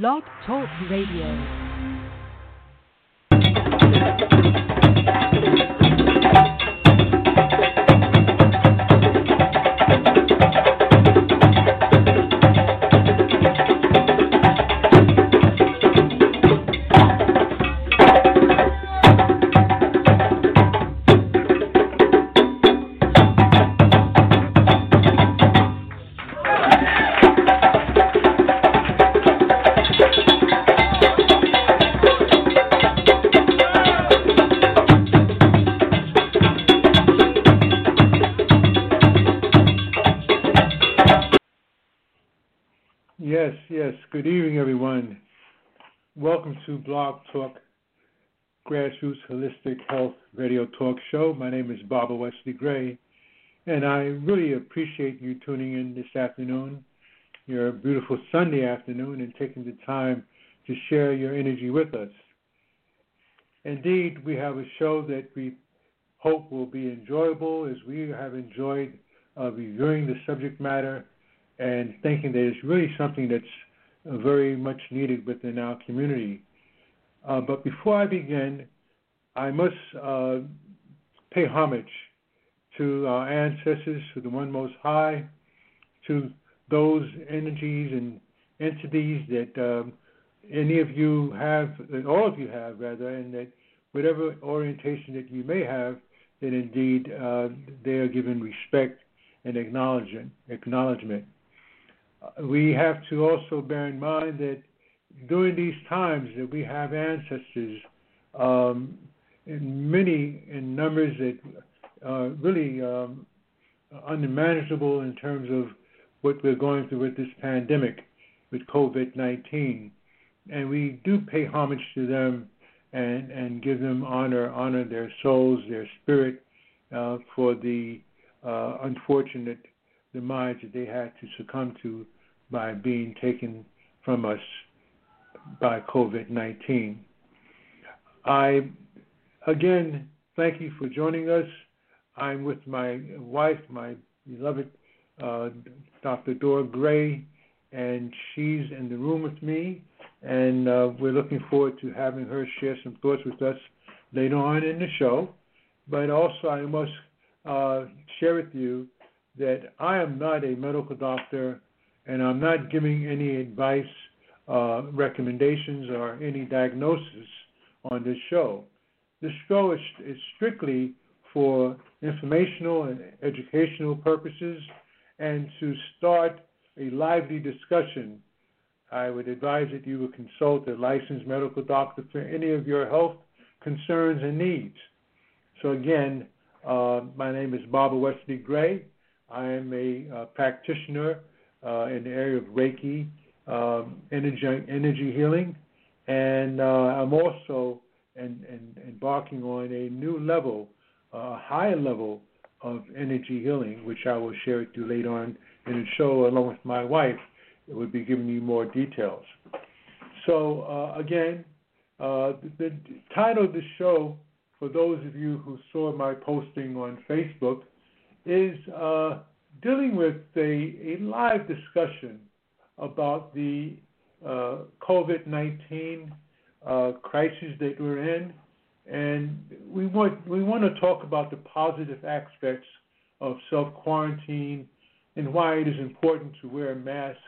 Blog Talk Radio. Holistic Health Radio Talk Show. My name is Barbara Wesley Gray, and I really appreciate you tuning in this afternoon, your beautiful Sunday afternoon, and taking the time to share your energy with us. Indeed, we have a show that we hope will be enjoyable as we have enjoyed uh, reviewing the subject matter and thinking that it's really something that's uh, very much needed within our community. Uh, but before I begin, I must uh, pay homage to our ancestors, to the One Most High, to those energies and entities that um, any of you have, that all of you have rather, and that whatever orientation that you may have, that indeed uh, they are given respect and acknowledgement. acknowledgement we have to also bear in mind that during these times that we have ancestors um, in many in numbers that are really um, unmanageable in terms of what we're going through with this pandemic with COVID-19, and we do pay homage to them and and give them honor, honor their souls, their spirit uh, for the uh, unfortunate demise that they had to succumb to by being taken from us by COVID 19. I again thank you for joining us. I'm with my wife, my beloved uh, Dr. Dora Gray, and she's in the room with me. And uh, we're looking forward to having her share some thoughts with us later on in the show. But also, I must uh, share with you that I am not a medical doctor and I'm not giving any advice, uh, recommendations, or any diagnosis on this show. This show is, is strictly for informational and educational purposes and to start a lively discussion. I would advise that you would consult a licensed medical doctor for any of your health concerns and needs. So, again, uh, my name is Barbara Wesley Gray. I am a uh, practitioner uh, in the area of Reiki, um, energy, energy healing, and uh, I'm also in, in, embarking on a new level, a higher level of energy healing, which I will share with you later on in the show, along with my wife. It would be giving you more details. So uh, again, uh, the, the title of the show, for those of you who saw my posting on Facebook, is uh, dealing with a, a live discussion about the uh, COVID 19 uh, crisis that we're in. And we want, we want to talk about the positive aspects of self quarantine and why it is important to wear a mask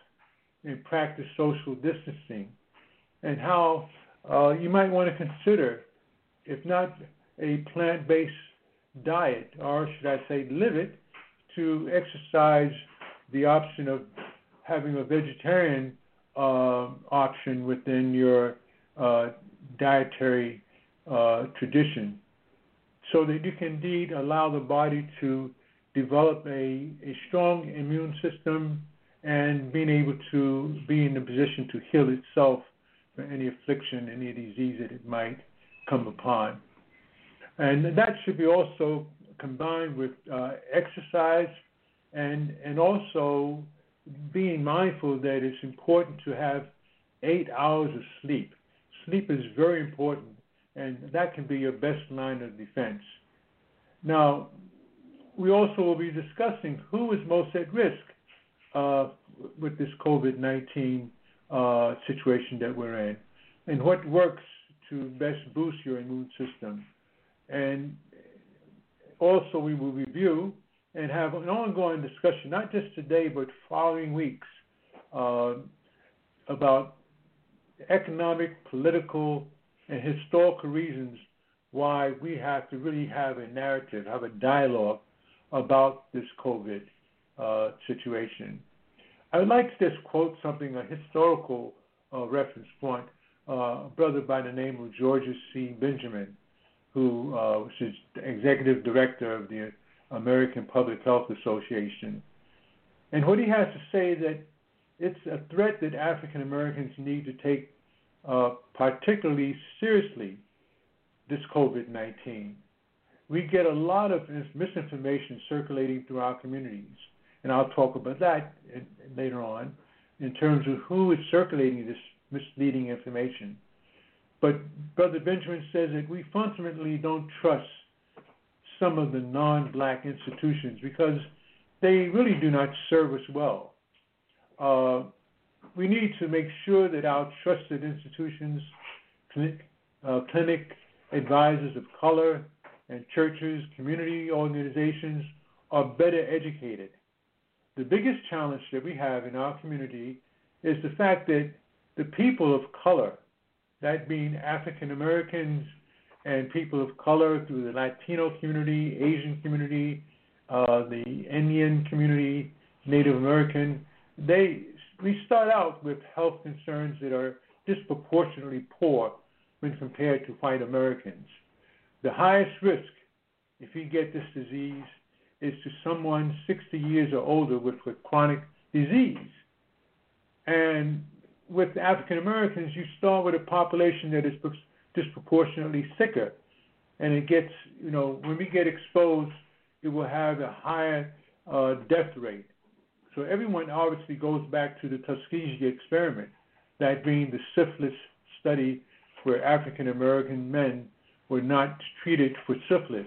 and practice social distancing, and how uh, you might want to consider, if not a plant based diet, or should I say, live it, to exercise the option of having a vegetarian uh, option within your uh, dietary uh, tradition so that you can indeed allow the body to develop a, a strong immune system and being able to be in the position to heal itself for any affliction, any disease that it might come upon. And that should be also combined with uh, exercise and and also being mindful that it's important to have eight hours of sleep. Sleep is very important, and that can be your best line of defense. Now, we also will be discussing who is most at risk uh, with this COVID 19 uh, situation that we're in, and what works to best boost your immune system. And also, we will review and have an ongoing discussion, not just today, but following weeks, uh, about economic, political, and historical reasons why we have to really have a narrative, have a dialogue about this COVID uh, situation. I would like to just quote something, a historical uh, reference point, uh, a brother by the name of Georges C. Benjamin, who uh, was executive director of the American Public Health Association. And what he has to say that it's a threat that African Americans need to take uh, particularly seriously this COVID 19. We get a lot of misinformation circulating through our communities, and I'll talk about that in, later on in terms of who is circulating this misleading information. But Brother Benjamin says that we fundamentally don't trust some of the non black institutions because they really do not serve us well. Uh, we need to make sure that our trusted institutions, clinic, uh, clinic advisors of color, and churches, community organizations are better educated. The biggest challenge that we have in our community is the fact that the people of color, that being African Americans and people of color through the Latino community, Asian community, uh, the Indian community, Native American, they we start out with health concerns that are disproportionately poor when compared to white Americans. The highest risk, if you get this disease, is to someone 60 years or older with, with chronic disease. And with African Americans, you start with a population that is disproportionately sicker. And it gets, you know, when we get exposed, it will have a higher uh, death rate. So everyone obviously goes back to the Tuskegee experiment, that being the syphilis study where African American men were not treated for syphilis.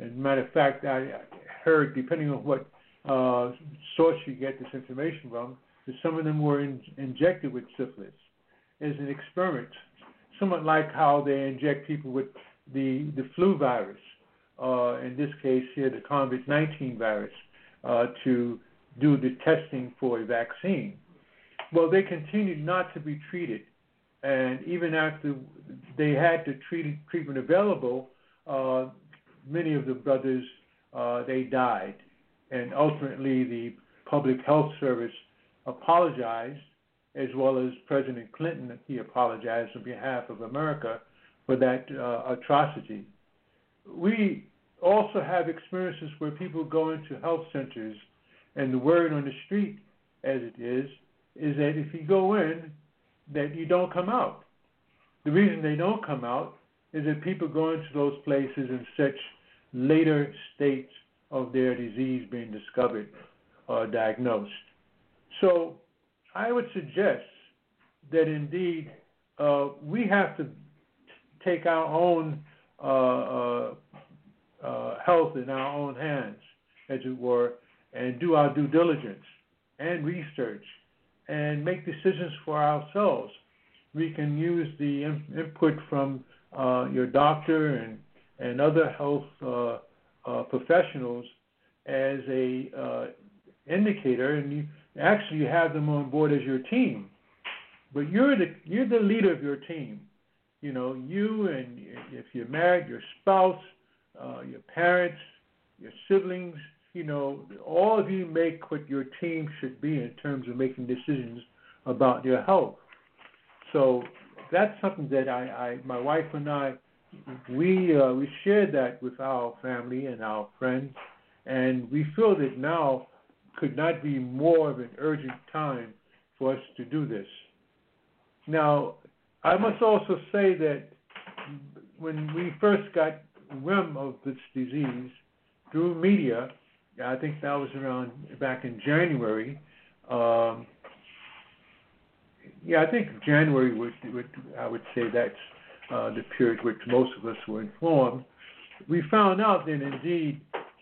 As a matter of fact, I heard, depending on what uh, source you get this information from, that some of them were in, injected with syphilis as an experiment, somewhat like how they inject people with the, the flu virus, uh, in this case here, the COVID 19 virus, uh, to do the testing for a vaccine. Well, they continued not to be treated. And even after they had the treat, treatment available, uh, many of the brothers, uh, they died. And ultimately, the Public Health Service apologized, as well as President Clinton, he apologized on behalf of America for that uh, atrocity. We also have experiences where people go into health centers and the word on the street, as it is, is that if you go in, that you don't come out. The reason they don't come out is that people go into those places in such later states of their disease being discovered or diagnosed. So I would suggest that indeed uh, we have to take our own uh, uh, uh health in our own hands, as it were, and do our due diligence and research and make decisions for ourselves. We can use the in- input from uh, your doctor and, and other health uh, uh, professionals as a uh, indicator, and you actually you have them on board as your team. But you're the you're the leader of your team. You know, you and if you're married, your spouse, uh, your parents, your siblings, you know, all of you make what your team should be in terms of making decisions about your health. So that's something that I, I my wife and I, we uh, we shared that with our family and our friends, and we feel that now could not be more of an urgent time for us to do this. Now, I must also say that when we first got whim of this disease through media, I think that was around back in January. Um, yeah, I think January would, would I would say that's uh, the period which most of us were informed. We found out that indeed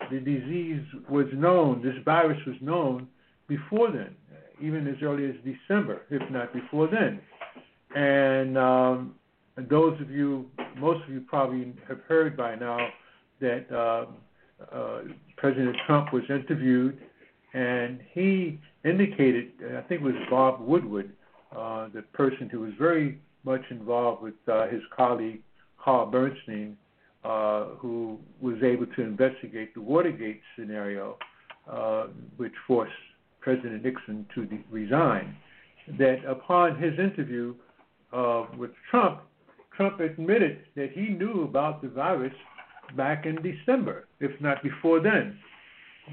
the disease was known, this virus was known before then. even as early as December, if not before then. And, um, those of you, most of you probably have heard by now that uh, uh, President Trump was interviewed, and he indicated, I think it was Bob Woodward, uh, the person who was very much involved with uh, his colleague Carl Bernstein, uh, who was able to investigate the Watergate scenario, uh, which forced President Nixon to de- resign. That upon his interview uh, with Trump, Trump admitted that he knew about the virus back in December, if not before then.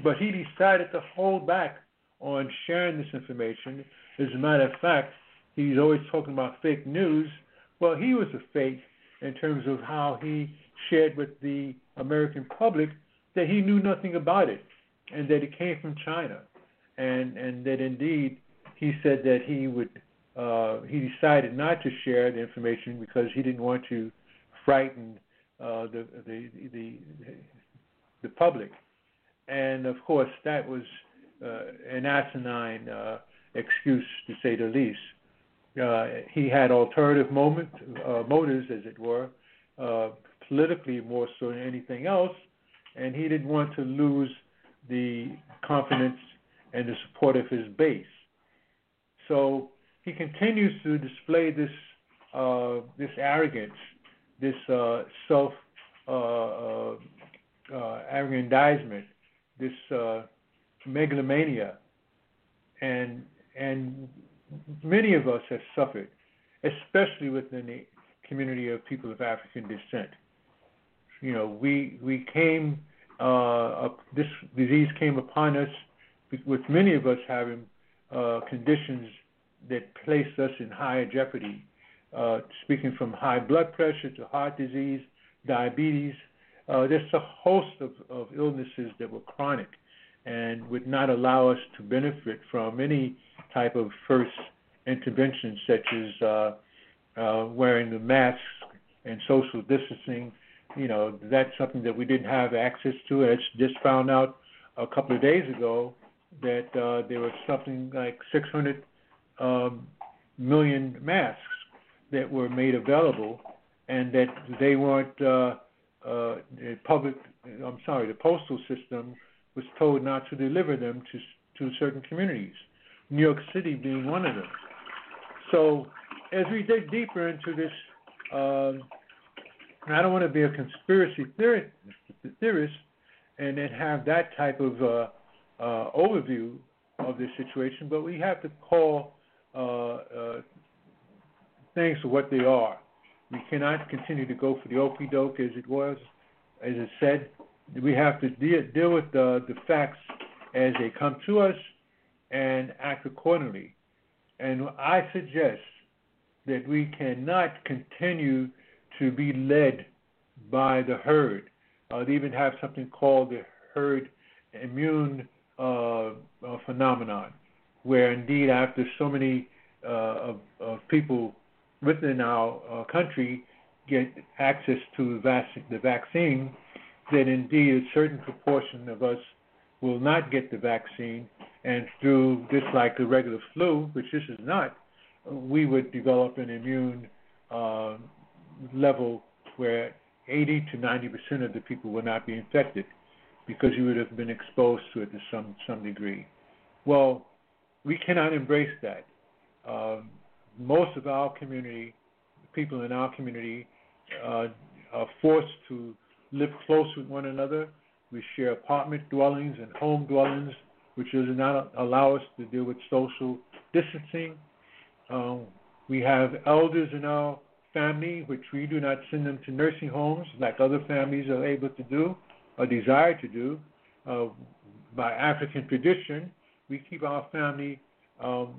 But he decided to hold back on sharing this information. As a matter of fact, he's always talking about fake news. Well, he was a fake in terms of how he shared with the American public that he knew nothing about it and that it came from China, and and that indeed he said that he would uh, he decided not to share the information because he didn't want to frighten the, the the the public, and of course that was uh, an asinine uh, excuse to say the least. Uh, he had alternative moment, uh, motives, as it were, uh, politically more so than anything else, and he didn't want to lose the confidence and the support of his base. So he continues to display this uh, this arrogance, this uh, self uh, uh, uh aggrandizement, this uh, megalomania, and and many of us have suffered, especially within the community of people of African descent. You know, we we came uh, this disease came upon us with many of us having conditions that placed us in higher jeopardy, uh, speaking from high blood pressure to heart disease, diabetes. Uh, there's a host of, of illnesses that were chronic and would not allow us to benefit from any type of first intervention, such as uh, uh, wearing the mask and social distancing. You know, that's something that we didn't have access to. I just found out a couple of days ago that uh, there was something like 600 um, million masks that were made available, and that they weren't uh, uh, public. I'm sorry, the postal system was told not to deliver them to to certain communities. New York City being one of them. So, as we dig deeper into this, um, I don't want to be a conspiracy theorist, theorist and then have that type of uh, uh, overview of this situation, but we have to call uh, uh, things for what they are. We cannot continue to go for the okey doke as it was, as it said. We have to deal, deal with the, the facts as they come to us and act accordingly. And I suggest that we cannot continue to be led by the herd. Uh, they even have something called the herd immune uh, uh, phenomenon, where indeed after so many uh, of, of, people within our uh, country get access to the vaccine, that indeed a certain proportion of us will not get the vaccine, and through just like the regular flu, which this is not, we would develop an immune uh, level where 80 to 90 percent of the people will not be infected because you would have been exposed to it to some some degree. Well, we cannot embrace that. Um, most of our community, people in our community, uh, are forced to live close with one another. We share apartment dwellings and home dwellings, which does not allow us to deal with social distancing. Um, we have elders in our family, which we do not send them to nursing homes like other families are able to do or desire to do. Uh, by African tradition, we keep our family um,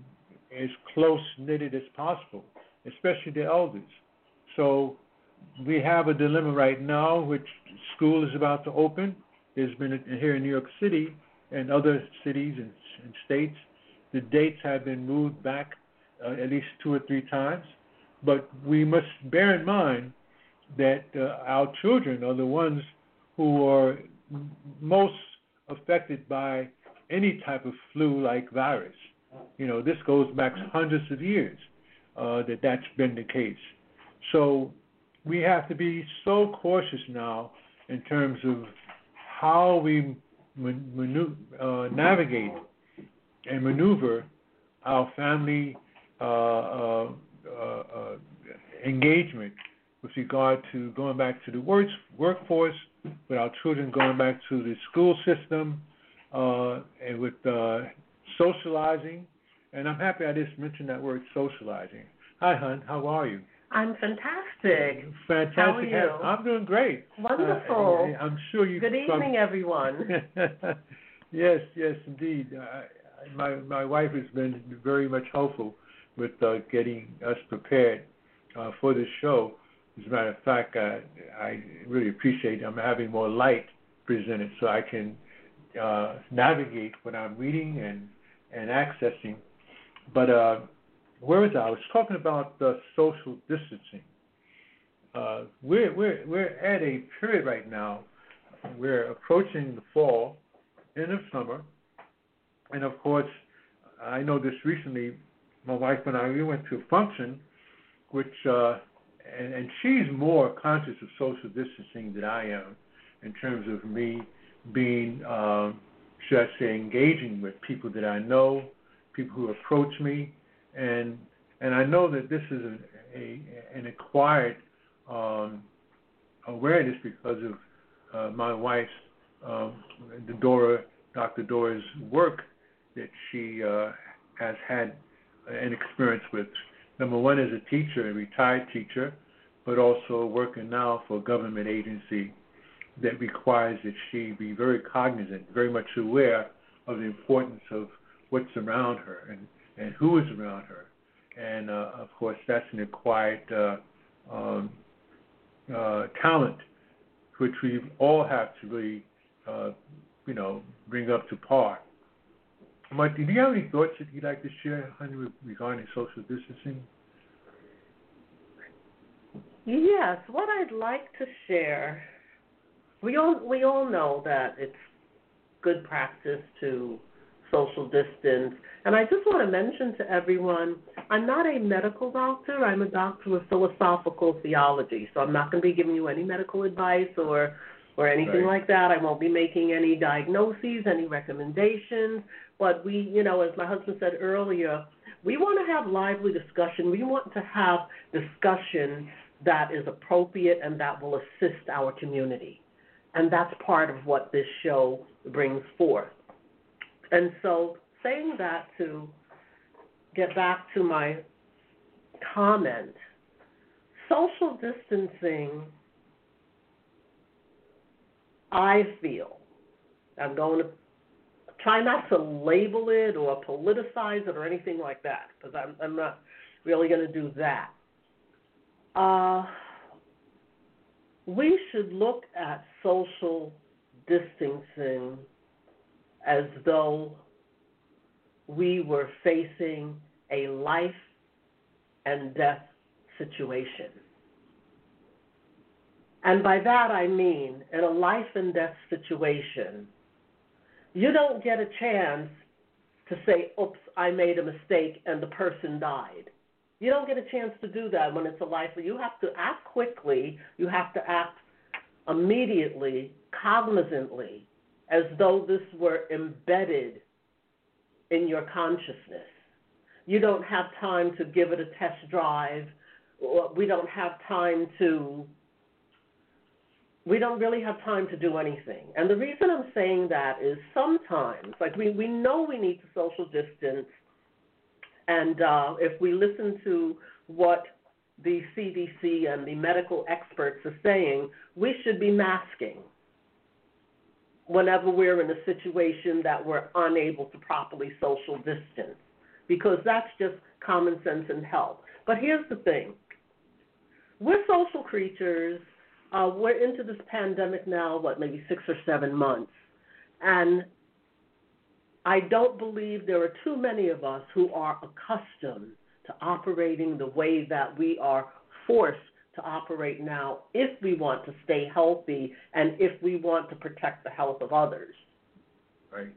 as close knitted as possible, especially the elders. So we have a dilemma right now, which school is about to open. There's been a, here in New York City and other cities and, and states, the dates have been moved back uh, at least two or three times. But we must bear in mind that uh, our children are the ones who are most affected by any type of flu like virus. You know, this goes back hundreds of years uh, that that's been the case. So we have to be so cautious now in terms of how we man- uh, navigate and maneuver our family uh, uh, uh, uh, engagement with regard to going back to the work, workforce, with our children going back to the school system, uh, and with socializing. And I'm happy I just mentioned that word socializing. Hi, hon. How are you? I'm fantastic. Fantastic. How are you? I'm doing great. Wonderful. Uh, I'm sure you. Good evening, everyone. yes, yes, indeed. Uh, my my wife has been very much helpful with uh, getting us prepared uh, for this show. As a matter of fact, uh, I really appreciate I'm having more light presented so I can uh, navigate what I'm reading and and accessing. But uh, where is I? I was talking about the social distancing. Uh, we're we're we're at a period right now. We're approaching the fall, end of summer, and of course, I know this recently. My wife and I we went to a function, which uh, and, and she's more conscious of social distancing than I am, in terms of me being, um, say, engaging with people that I know, people who approach me, and and I know that this is a, a an acquired um, awareness because of uh, my wife's um, the Dora Dr. Dora's work that she uh, has had an experience with. Number one, as a teacher, a retired teacher, but also working now for a government agency that requires that she be very cognizant, very much aware of the importance of what's around her and and who is around her. And uh, of course, that's an acquired uh, um, uh, talent, which we all have to really, uh, you know, bring up to par. Mike, do you have any thoughts that you'd like to share, honey, regarding social distancing? Yes, what I'd like to share. We all we all know that it's good practice to social distance. And I just want to mention to everyone I'm not a medical doctor, I'm a doctor of philosophical theology. So I'm not going to be giving you any medical advice or or anything right. like that. I won't be making any diagnoses, any recommendations. But we, you know, as my husband said earlier, we want to have lively discussion. We want to have discussion that is appropriate and that will assist our community. And that's part of what this show brings forth. And so, saying that to get back to my comment, social distancing, I feel, I'm going to try not to label it or politicize it or anything like that, because I'm, I'm not really going to do that. Uh, we should look at social distancing as though we were facing a life and death situation. And by that I mean, in a life and death situation, you don't get a chance to say, oops, I made a mistake and the person died. You don't get a chance to do that when it's a life. You have to act quickly, you have to act immediately, cognizantly, as though this were embedded in your consciousness. You don't have time to give it a test drive. We don't have time to we don't really have time to do anything. And the reason I'm saying that is sometimes, like we, we know we need to social distance, and uh, if we listen to what the CDC and the medical experts are saying, we should be masking whenever we're in a situation that we're unable to properly social distance, because that's just common sense and health. But here's the thing we're social creatures. Uh, we're into this pandemic now, what, maybe six or seven months. And I don't believe there are too many of us who are accustomed to operating the way that we are forced to operate now if we want to stay healthy and if we want to protect the health of others. Right.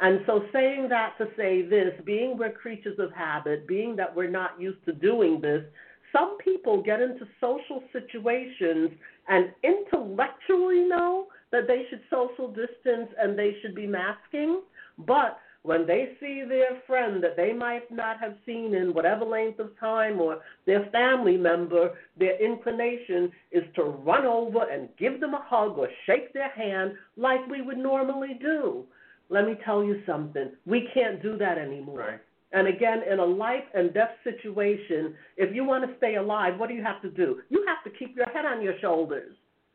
And so, saying that to say this, being we're creatures of habit, being that we're not used to doing this, some people get into social situations and intellectually know that they should social distance and they should be masking, but when they see their friend that they might not have seen in whatever length of time or their family member, their inclination is to run over and give them a hug or shake their hand like we would normally do. Let me tell you something. We can't do that anymore. Right. And again, in a life and death situation, if you want to stay alive, what do you have to do? You have to keep your head on your shoulders.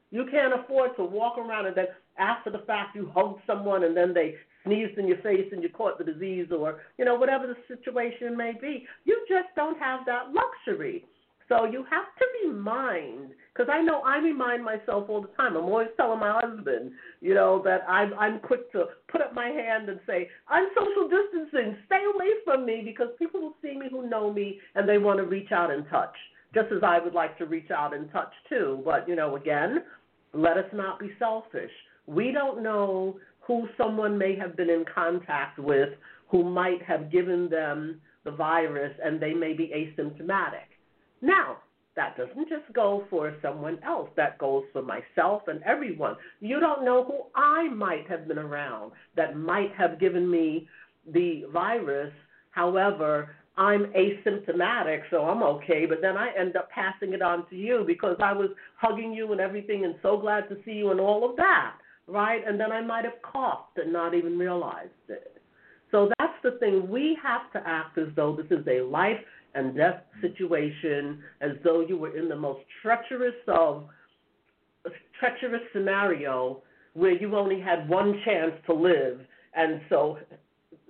You can't afford to walk around and then after the fact you hug someone and then they sneezed in your face and you caught the disease or, you know, whatever the situation may be. You just don't have that luxury. So you have to remind, because I know I remind myself all the time. I'm always telling my husband, you know, that I'm I'm quick to put up my hand and say, I'm social distancing. Stay away from me because people will see me who know me and they want to reach out and touch, just as I would like to reach out and touch too. But you know, again, let us not be selfish. We don't know who someone may have been in contact with who might have given them the virus and they may be asymptomatic. Now, that doesn't just go for someone else, that goes for myself and everyone. You don't know who I might have been around that might have given me the virus. However, I'm asymptomatic, so I'm okay, but then I end up passing it on to you because I was hugging you and everything and so glad to see you and all of that right? And then I might have coughed and not even realized it. So that's the thing. We have to act as though this is a life and death mm-hmm. situation, as though you were in the most treacherous of treacherous scenario where you only had one chance to live, and so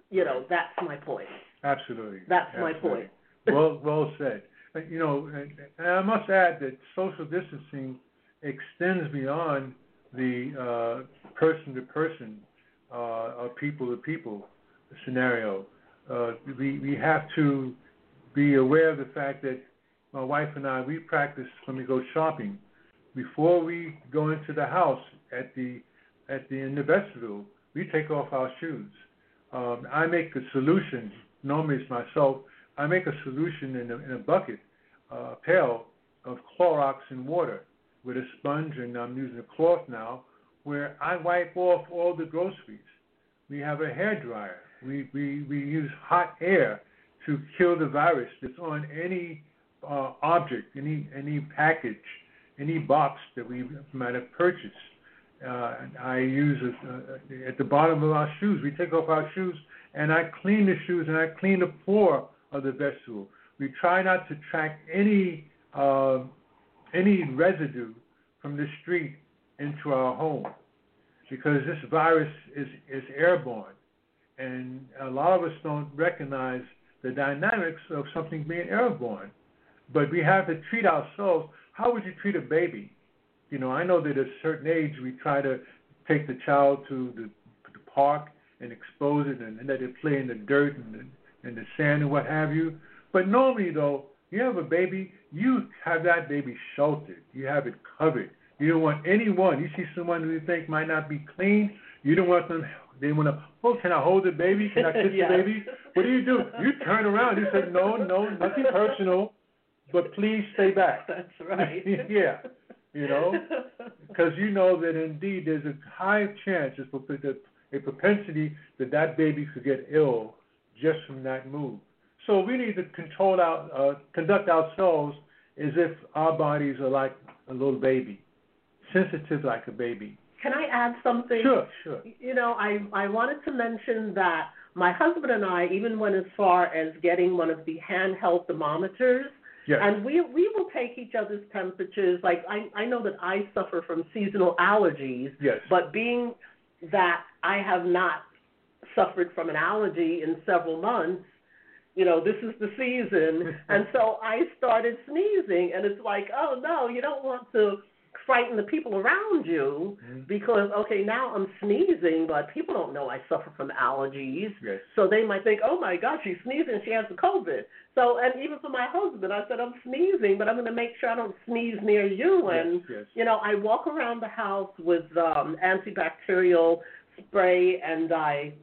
you know that's my point. Absolutely. That's Absolutely. my point. well, well said. You know, and I must add that social distancing extends beyond the person to person or people to people scenario. Uh, we we have to be aware of the fact that my wife and I we practice when we go shopping. Before we go into the house at the at the in the vestibule, we take off our shoes. Um, I make a solution. Normally it's myself. I make a solution in a, in a bucket, uh, pail of Clorox and water with a sponge, and I'm using a cloth now, where I wipe off all the groceries. We have a hair dryer. We, we, we use hot air to kill the virus that's on any uh, object, any any package, any box that we might have purchased. Uh, I use uh, at the bottom of our shoes. We take off our shoes and I clean the shoes and I clean the floor of the vestibule. We try not to track any uh, any residue from the street into our home because this virus is, is airborne. And a lot of us don't recognize the dynamics of something being airborne. But we have to treat ourselves. How would you treat a baby? You know, I know that at a certain age we try to take the child to the, the park and expose it and let it play in the dirt and the, and the sand and what have you. But normally, though, you have a baby, you have that baby sheltered. You have it covered. You don't want anyone. You see someone who you think might not be clean. You don't want them. They want to. Oh, can I hold the baby? Can I kiss yes. the baby? What do you do? You turn around. You say, no, no, nothing personal, but please stay back. That's right. yeah, you know, because you know that indeed there's a high chance, a propensity that that baby could get ill just from that move. So we need to control our, uh, conduct ourselves as if our bodies are like a little baby, sensitive like a baby. Can I add something? Sure, sure. You know, I I wanted to mention that my husband and I even went as far as getting one of the handheld thermometers. Yes. And we we will take each other's temperatures. Like I I know that I suffer from seasonal allergies. Yes. But being that I have not suffered from an allergy in several months, you know, this is the season. and so I started sneezing, and it's like, oh no, you don't want to frighten the people around you mm-hmm. because okay now I'm sneezing but people don't know I suffer from allergies yes. so they might think oh my god she's sneezing she has the COVID so and even for my husband I said I'm sneezing but I'm going to make sure I don't sneeze near you and yes, yes. you know I walk around the house with um antibacterial spray and I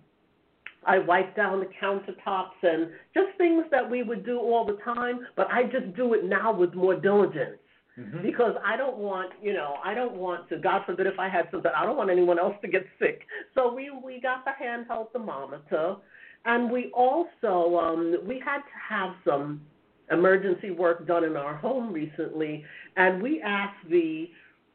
I wipe down the countertops and just things that we would do all the time, but I just do it now with more diligence. Mhm. Because I don't want, you know, I don't want to. God forbid if I had something, I don't want anyone else to get sick. So we we got the handheld thermometer, and we also um, we had to have some emergency work done in our home recently, and we asked the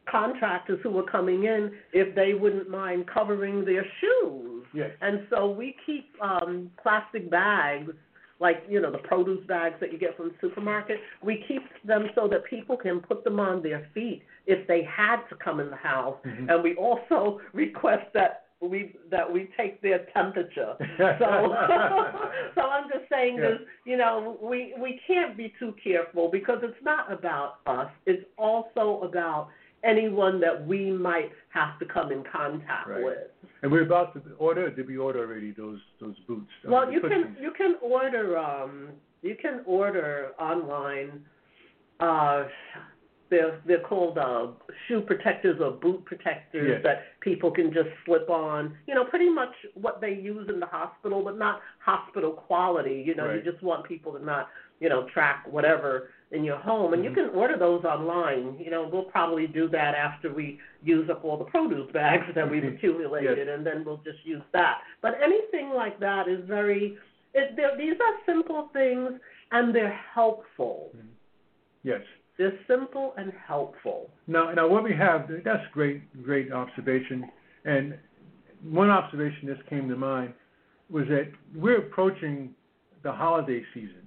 contractors who were coming in if they wouldn't mind covering their shoes. Yes. And so we keep um, plastic bags, like you know the produce bags that you get from the supermarket. We keep them so that people can put them on their feet if they had to come in the house. Mhm. And we also request that we that we take their temperature. So, so I'm just saying Yeah. this. You know, we we can't be too careful because it's not about us. It's also about anyone that we might have to come in contact Right. with. And we're about to order. Did we order already those those boots? Well, the you can you can order um you can order online. Uh, they're they're called uh, shoe protectors or boot protectors Yes. that people can just slip on. You know, pretty much what they use in the hospital, but not hospital quality. You know, Right. you just want people to not you know track whatever in your home, and you can order those online. You know, we'll probably do that after we use up all the produce bags that we've Mhm. accumulated, and then we'll just use that. But anything like that is very. It, these are simple things, and they're helpful. Yes. They're simple and helpful. Now, now what we have, that's great, great observation. And one observation that came to mind was that we're approaching the holiday season.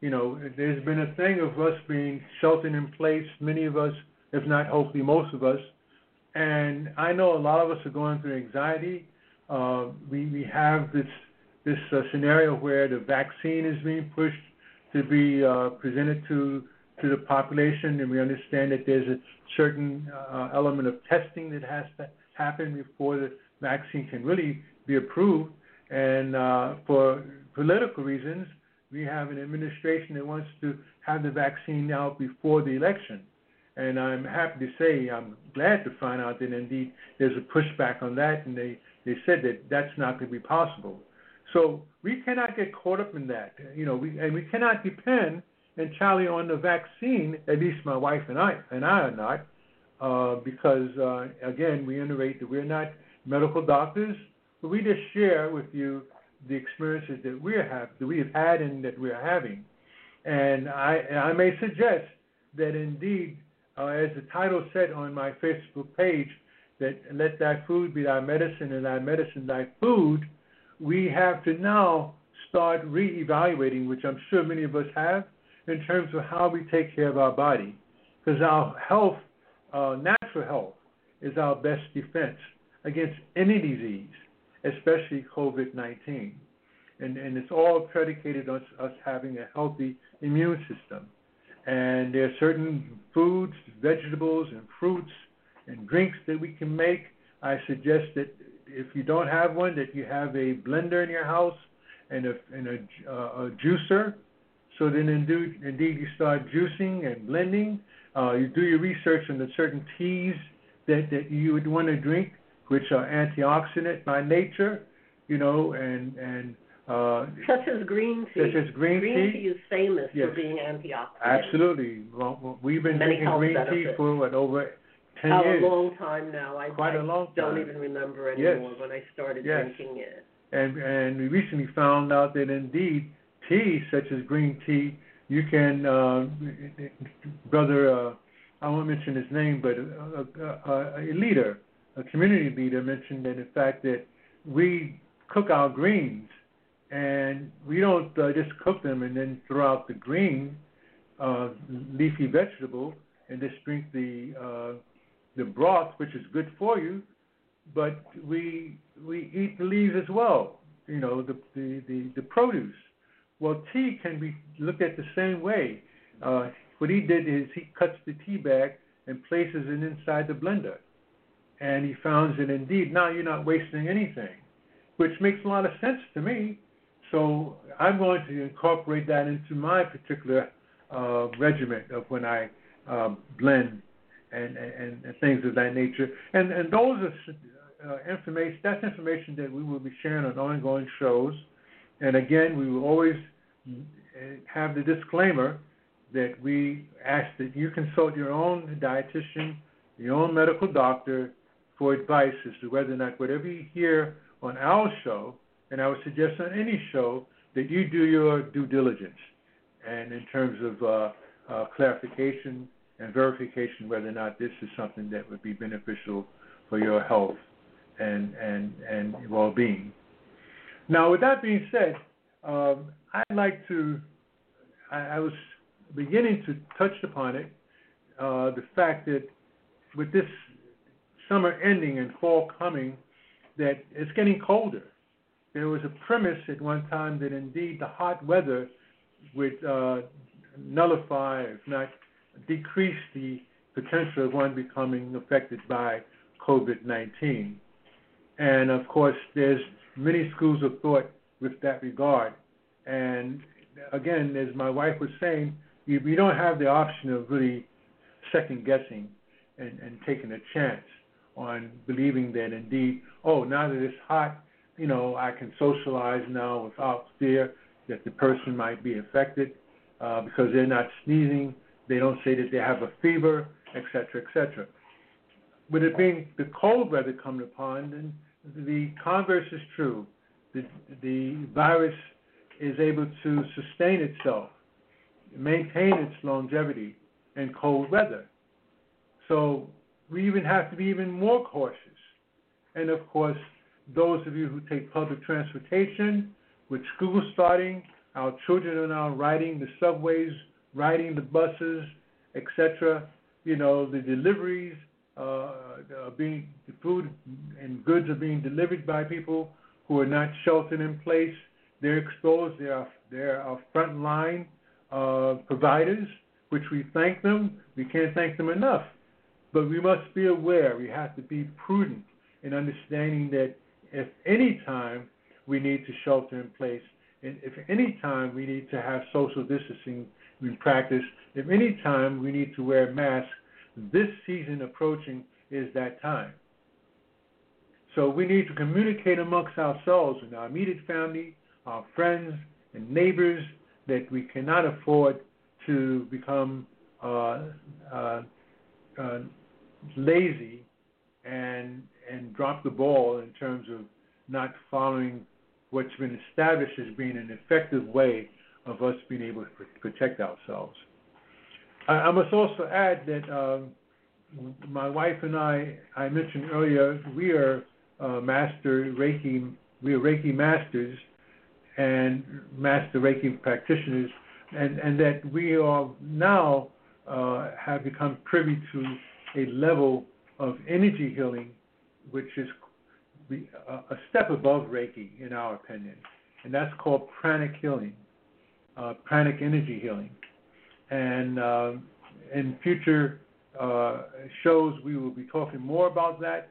You know, there's been a thing of us being sheltered in place, many of us, if not hopefully most of us. And I know a lot of us are going through anxiety. Uh, we, we have this, this uh, scenario where the vaccine is being pushed to be uh, presented to to the population, and we understand that there's a certain uh, element of testing that has to happen before the vaccine can really be approved. And uh, for political reasons, we have an administration that wants to have the vaccine out before the election. And I'm happy to say, I'm glad to find out that indeed there's a pushback on that, and they, they said that that's not going to be possible. So we cannot get caught up in that, you know, we, and we cannot depend entirely on the vaccine. At least my wife and I and I are not, uh, because uh, again we iterate that we're not medical doctors, but we just share with you the experiences that we have that we have had and that we are having. And I I may suggest that indeed, uh, as the title said on my Facebook page, that let thy food be thy medicine and thy medicine thy food. We have to now start reevaluating, which I'm sure many of us have, in terms of how we take care of our body, because our health, uh, natural health, is our best defense against any disease, especially COVID-19, and and it's all predicated on us having a healthy immune system. And there are certain foods, vegetables, and fruits and drinks that we can make. I suggest that if you don't have one, that you have a blender in your house and a and a, uh, a juicer so then indeed, indeed you start juicing and blending. Uh, you do your research on the certain teas that, that you would want to drink, which are antioxidant by nature, you know, and and uh, Such as green tea. Such as green tea? tea. is famous Yes. for being antioxidant. absolutely. Well, we've been Many drinking green tea for what over ten Oh, years, a long time now. I, Quite I a long don't time. even remember Yes. anymore when I started Yes. drinking it. and and we recently found out that indeed tea such as green tea, you can, uh, brother, uh, I won't mention his name, but a, a, a, a leader, a community leader, mentioned that in fact that we cook our greens and we don't uh, just cook them and then throw out the green uh, leafy vegetable and just drink the uh, the broth, which is good for you, but we we eat the leaves as well. You know the the the, the produce. Well, tea can be looked at the same way. Uh, what he did is he cuts the tea bag and places it inside the blender, and he found that indeed now you're not wasting anything, which makes a lot of sense to me. So I'm going to incorporate that into my particular uh, regimen of when I uh, blend and, and, and things of that nature. And and those are uh, information. That's information that we will be sharing on ongoing shows. And again, we will always uh, have the disclaimer that we ask that you consult your own dietitian, your own medical doctor for advice as to whether or not whatever you hear on our show, and I would suggest on any show, that you do your due diligence and in terms of uh, uh, clarification and verification whether or not this is something that would be beneficial for your health and and and well-being. Now, with that being said, um, I'd like to. I, I, was beginning to touch upon it, uh, the fact that with this summer ending and fall coming, that it's getting colder. There was a premise at one time that indeed the hot weather would uh, nullify, if not decrease, the potential of one becoming affected by COVID 19. And of course, there's many schools of thought with that regard. And again, as my wife was saying, you, you don't have the option of really second guessing and, and taking a chance on believing that indeed, oh, now that it's hot, you know, I can socialize now without fear that the person might be affected uh, because they're not sneezing. They don't say that they have a fever, etc., etc. With it being the cold weather coming upon, then the converse is true. The, the virus is able to sustain itself, maintain its longevity in cold weather. So we even have to be even more cautious. And of course, those of you who take public transportation, with school starting, our children are now riding the subways, riding the buses, etc. You know, the deliveries uh, are being, the food and goods are being delivered by people who are not sheltered in place. They're exposed. They are they're our frontline uh, providers, which we thank them. We can't thank them enough. But we must be aware. We have to be prudent in understanding that if any time we need to shelter in place, and if any time we need to have social distancing in practice, if any time we need to wear masks, this season approaching is that time. So we need to communicate amongst ourselves and our immediate family, our friends and neighbors that we cannot afford to become uh, uh, uh, lazy and and drop the ball in terms of not following what's been established as being an effective way of us being able to protect ourselves. I, I must also add that um, my wife and I, I mentioned earlier, we are uh, master Reiki, we are Reiki masters and master Reiki practitioners, and, and that we are now uh, have become privy to a level of energy healing which is a step above Reiki, in our opinion, and that's called pranic healing, uh, pranic energy healing. And uh, in future uh, shows, we will be talking more about that.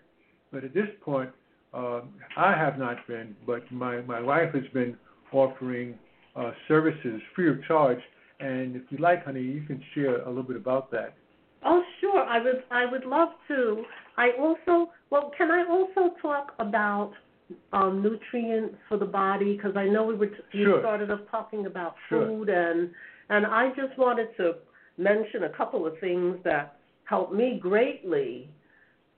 But at this point, uh, I have not been, but my, my wife has been offering uh, services free of charge. And if you like, honey, you can share a little bit about that. Oh, sure. I would I would love to. I also well, can I also talk about um, nutrients for the body? Because I know we were t- sure. started off talking about sure. food, and and I just wanted to mention a couple of things that helped me greatly.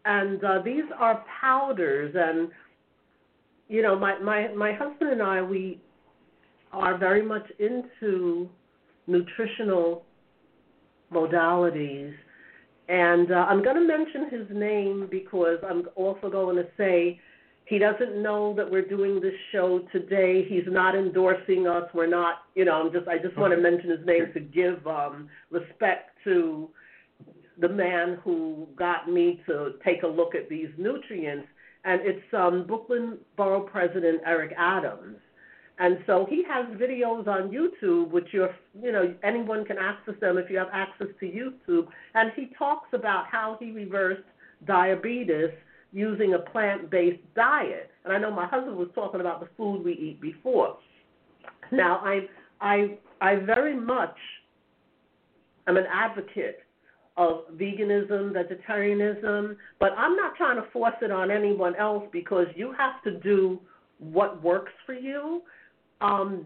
And uh, these are powders, and you know, my my my husband and I we are very much into nutritional modalities and uh, I'm going to mention his name because I'm also going to say he doesn't know that we're doing this show today. He's not endorsing us. We're not, you know, I'm just I just want to mention his name to give um respect to the man who got me to take a look at these nutrients and it's um Brooklyn Borough President Eric Adams. And so he has videos on YouTube, which you're, you know, anyone can access them if you have access to YouTube. And he talks about how he reversed diabetes using a plant-based diet. And I know my husband was talking about the food we eat before. Now, I, I, I very much am an advocate of veganism, vegetarianism, but I'm not trying to force it on anyone else because you have to do what works for you. Um,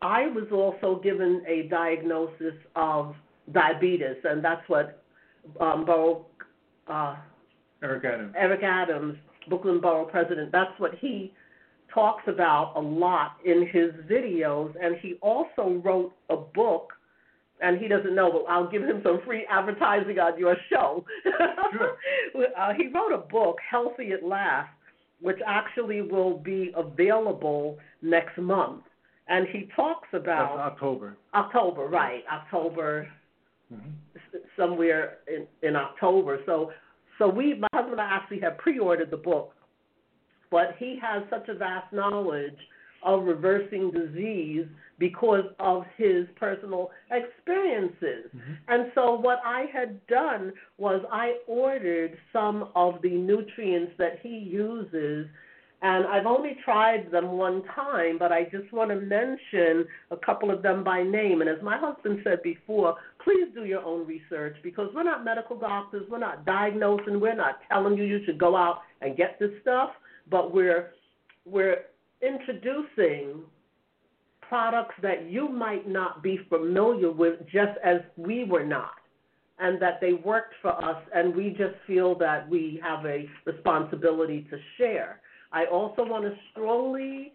I was also given a diagnosis of diabetes, and that's what um, Borough, uh, Eric Adams. Eric Adams, Brooklyn Borough President, that's what he talks about a lot in his videos, and he also wrote a book. And he doesn't know, but I'll give him some free advertising on your show. Sure. uh, he wrote a book, Healthy at Last, which actually will be available next month. And he talks That's about October. October, right? October, hmm somewhere in, in October. So, so we, my husband and I actually have pre-ordered the book, but he has such a vast knowledge of reversing disease because of his personal experiences. Mhm. And so what I had done was I ordered some of the nutrients that he uses and I've only tried them one time, but I just want to mention a couple of them by name. And as my husband said before, please do your own research because we're not medical doctors. We're not diagnosing. We're not telling you you should go out and get this stuff, but we're we're introducing products that you might not be familiar with just as we were not and that they worked for us and we just feel that we have a responsibility to share. I also want to strongly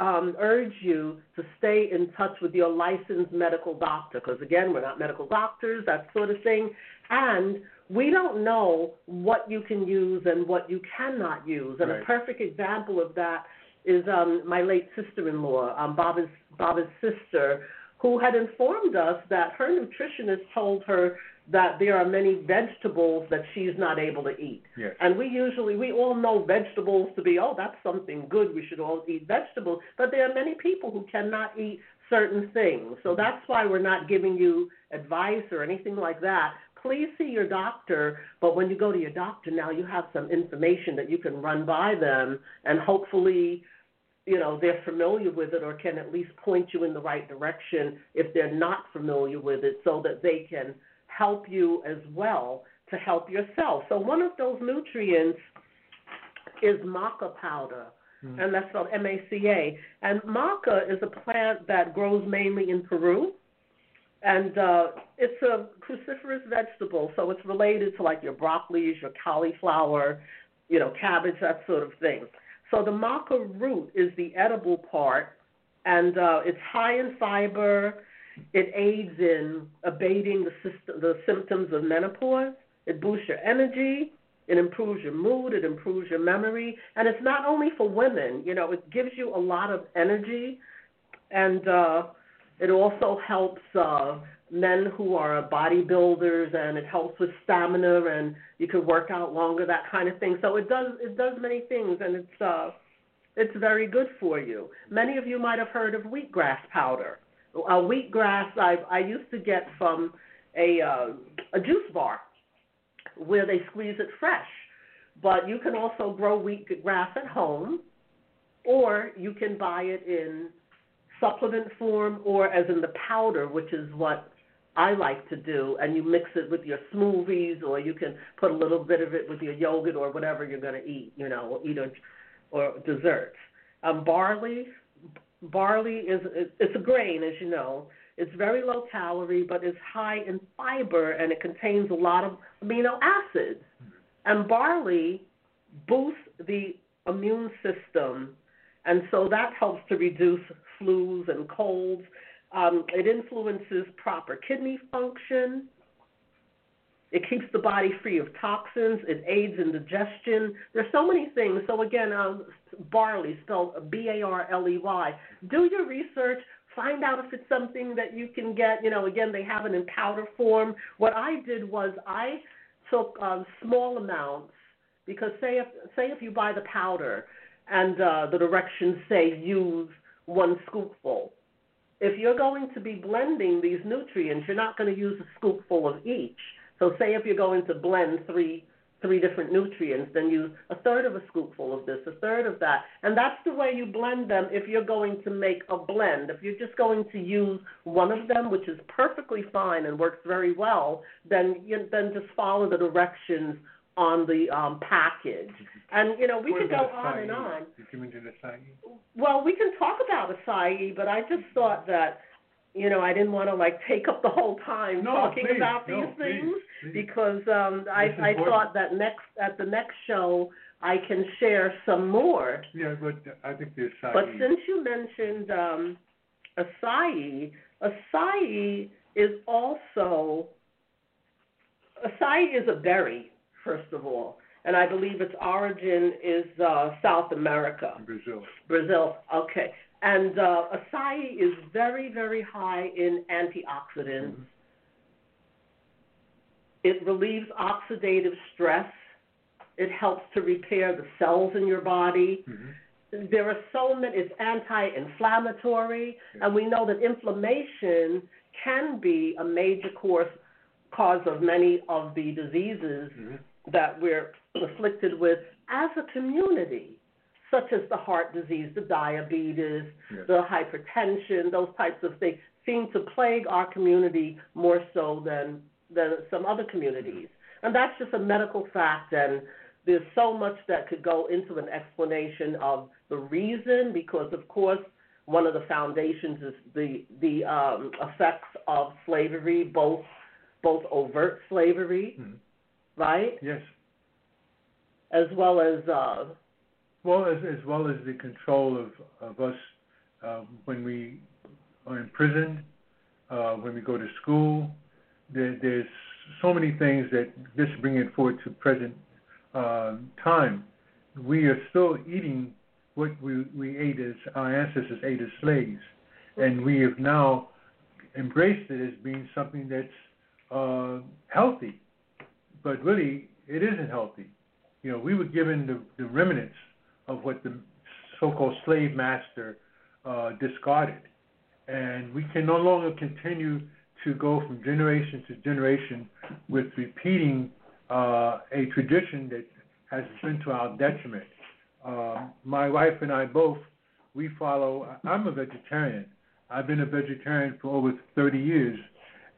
um, urge you to stay in touch with your licensed medical doctor because again we're not medical doctors that sort of thing and we don't know what you can use and what you cannot use and Right. a perfect example of that is um, my late sister-in-law um, Baba's Baba's sister who had informed us that her nutritionist told her that there are many vegetables that she's not able to eat Yes. and we usually, we all know vegetables to be, oh, that's something good. We should all eat vegetables. But there are many people who cannot eat certain things. So mm-hmm. that's why we're not giving you advice or anything like that. Please see your doctor. But when you go to your doctor now, you have some information that you can run by them, and hopefully, you know, they're familiar with it or can at least point you in the right direction if they're not familiar with it, so that they can help you as well to help yourself. So one of those nutrients is maca powder, Mhm. and that's spelled M-A-C-A. And maca is a plant that grows mainly in Peru, and uh, it's a cruciferous vegetable, so it's related to like your broccolis, your cauliflower, you know, cabbage, that sort of thing. So the maca root is the edible part, and uh, it's high in fiber. It aids in abating the, system, the symptoms of menopause. It boosts your energy. It improves your mood. It improves your memory. And it's not only for women. You know, it gives you a lot of energy, and uh, it also helps uh, men who are bodybuilders, and it helps with stamina, and you can work out longer, that kind of thing. So it does it does many things, and it's uh, it's very good for you. Many of you might have heard of wheatgrass powder. Uh, wheatgrass I I used to get from a uh, a juice bar where they squeeze it fresh. But you can also grow wheatgrass at home, or you can buy it in supplement form or as in the powder, which is what I like to do, and you mix it with your smoothies, or you can put a little bit of it with your yogurt or whatever you're going to eat, you know, or eat or, or desserts. Um, barley, barley is it's a grain, as you know. It's very low calorie, but it's high in fiber, and it contains a lot of amino acids. And barley boosts the immune system, and so that helps to reduce flus and colds. Um, it influences proper kidney function. It keeps the body free of toxins. It aids in digestion. There's so many things. So again, um, barley spelled B-A-R-L-E-Y. Do your research. Find out if it's something that you can get. You know, again, they have it in powder form. What I did was I took um, small amounts because say if say if you buy the powder and uh, the directions say use one scoopful. If you're going to be blending these nutrients, you're not going to use a scoopful of each. So say if you're going to blend three three different nutrients, then use a third of a scoopful of this, a third of that. And that's the way you blend them if you're going to make a blend. If you're just going to use one of them, which is perfectly fine and works very well, then you, then just follow the directions on the um, package. And you know, we What could go on and on. Did you mention acai? Well, we can talk about acai, but I just thought that, you know, I didn't want to like take up the whole time No, talking please, about these please, things please. because um, I I important. thought that next at the next show I can share some more. Yeah, but I think the acai. But since you mentioned um, acai, acai is also acai is a berry, first of all, and I believe its origin is uh, South America. Brazil. Brazil, okay. And uh, acai is very, very high in antioxidants. Mhm. It relieves oxidative stress. It helps to repair the cells in your body. Mhm. There are so many, it's anti inflammatory, and we know that inflammation can be a major course, cause of many of the diseases Mhm. that we're afflicted with as a community, such as the heart disease, the diabetes, Yes. the hypertension, those types of things seem to plague our community more so than than some other communities. And that's just a medical fact and there's so much that could go into an explanation of the reason because of course one of the foundations is the the um, effects of slavery, both both overt slavery, Mhm. right, Yes. as well as uh, Well, as as well as the control of of us uh, when we are imprisoned, uh, when we go to school. There, there's so many things that just bring it forward to present uh, time. We are still eating what we we ate as our ancestors ate as slaves, and we have now embraced it as being something that's uh, healthy, but really it isn't healthy. You know, we were given the, the remnants of what the so-called slave master uh, discarded, and we can no longer continue to go from generation to generation with repeating uh, a tradition that has been to our detriment. Um, my wife and I both, we follow. I'm a vegetarian. I've been a vegetarian for over 30 years,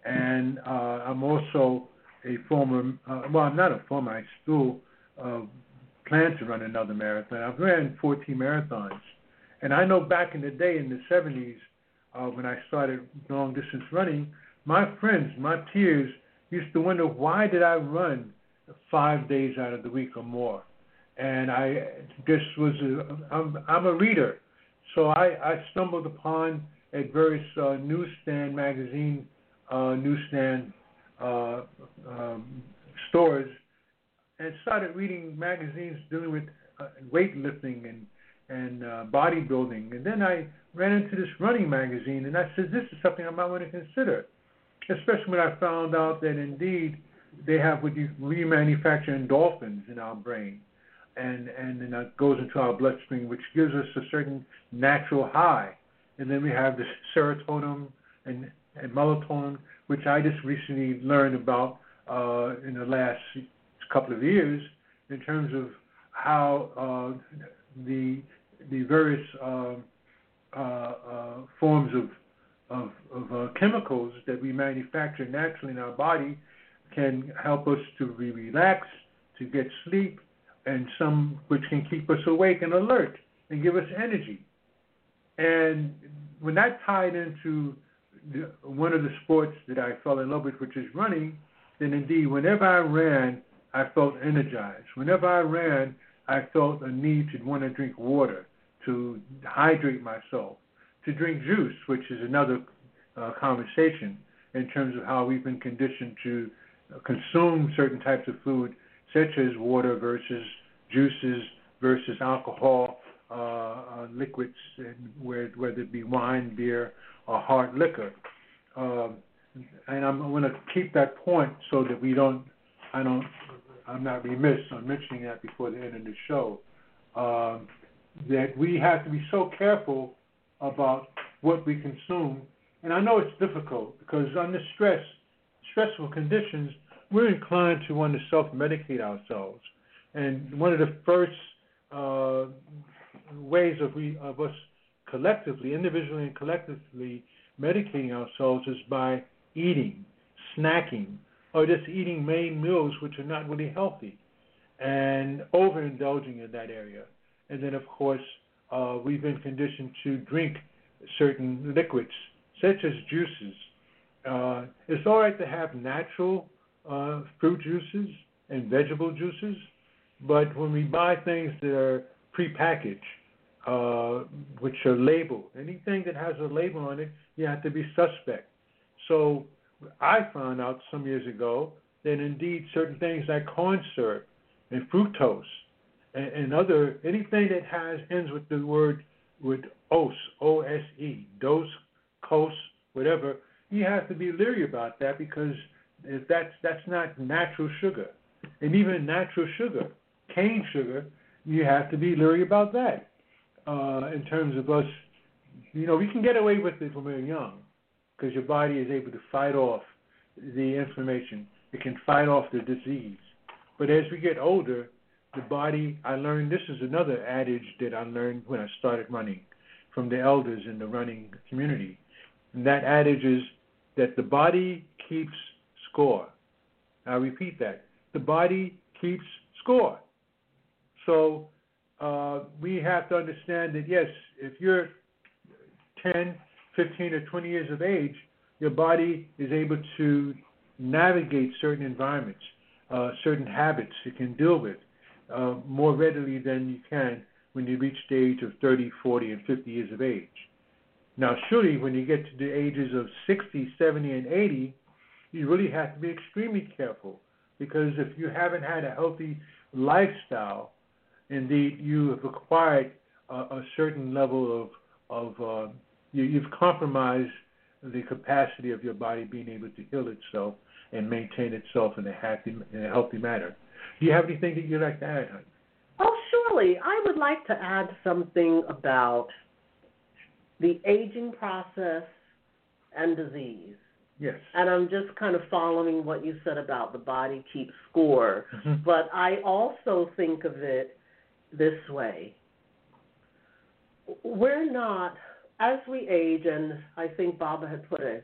and uh, I'm also a former. Uh, well, I'm not a former. I still uh, plan to run another marathon. I've ran 14 marathons, and I know back in the day in the 70s uh, when I started long distance running, my friends, my peers used to wonder why did I run five days out of the week or more, and I just was a, I'm, I'm a reader, so I, I stumbled upon at various uh, newsstand magazine uh, newsstand uh, um, stores and started reading magazines dealing with uh, weightlifting and and uh, bodybuilding. And then I ran into this running magazine, and I said, "This is something I might want to consider." Especially when I found out that indeed they have what you remanufacture endorphins in our brain, and and then that goes into our bloodstream, which gives us a certain natural high. And then we have the serotonin and, and melatonin, which I just recently learned about uh, in the last couple of years in terms of how uh, the the various uh, uh, uh, forms of of, of uh, chemicals that we manufacture naturally in our body can help us to be relaxed, to get sleep, and some which can keep us awake and alert and give us energy. And when that tied into the, one of the sports that I fell in love with, which is running, then indeed, whenever I ran, I felt energized. Whenever I ran, I felt a need to want to drink water, to hydrate myself, to drink juice, which is another uh, conversation in terms of how we've been conditioned to consume certain types of food, such as water versus juices versus alcohol, uh, uh, liquids, whether it be wine, beer, or hard liquor. Um, and I'm going to keep that point so that we don't, I don't, I'm not remiss on mentioning that before the end of the show. Um, that we have to be so careful about what we consume. And I know it's difficult because under stress, stressful conditions, we're inclined to want to self-medicate ourselves, and one of the first uh, ways of we of us collectively, individually and collectively, medicating ourselves is by eating, snacking, or just eating main meals which are not really healthy, and overindulging in that area. And then, of course, uh, we've been conditioned to drink certain liquids, such as juices. Uh, it's all right to have natural uh, fruit juices and vegetable juices, but when we buy things that are prepackaged, uh, which are labeled, anything that has a label on it, you have to be suspect. So I found out some years ago that indeed certain things like corn syrup and fructose and, and other anything that has ends with the word with os, O S E, dose, cos, whatever, you have to be leery about that because if that's that's not natural sugar. And even natural sugar, cane sugar, you have to be leery about that. Uh, in terms of us, you know, we can get away with it when we're young because your body is able to fight off the inflammation. It can fight off the disease. But as we get older, the body, I learned this is another adage that I learned when I started running from the elders in the running community. And that adage is that the body keeps score. I repeat that. The body keeps score. So uh, we have to understand that, yes, if you're 10, 15, or 20 years of age, your body is able to navigate certain environments, uh, certain habits it can deal with uh, more readily than you can when you reach the age of 30, 40, and 50 years of age. Now, surely when you get to the ages of 60, 70, and 80, you really have to be extremely careful because if you haven't had a healthy lifestyle, indeed you have acquired a, a certain level of of uh, you, you've compromised the capacity of your body being able to heal itself and maintain itself in a happy in a healthy manner. Do you have anything that you'd like to add, honey? Oh, surely. I would like to add something about the aging process and disease. Yes. And I'm just kind of following what you said about the body keeps score. Mhm. But I also think of it this way. We're not as we age and I think Baba had put a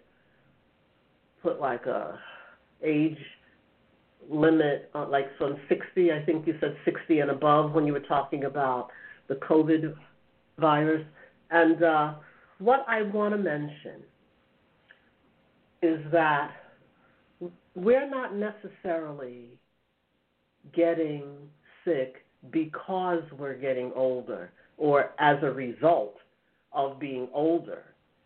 put like a age limit uh, like from 60, I think you said 60 and above when you were talking about the COVID virus. And uh, what I want to mention is that we're not necessarily getting sick because we're getting older or as a result of being older.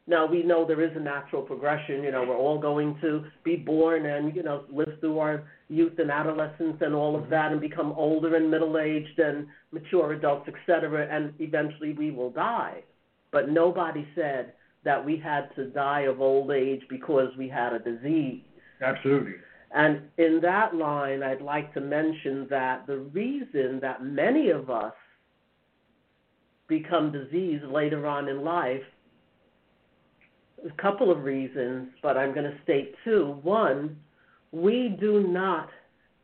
Now we know there is a natural progression. You know, we're all going to be born and you know live through our youth and adolescence and all of mm-hmm. that, and become older and middle aged and mature adults, etc. And eventually we will die. But nobody said that we had to die of old age because we had a disease. Absolutely. And in that line, I'd like to mention that the reason that many of us become diseased later on in life a couple of reasons, but I'm going to state two. One, we do not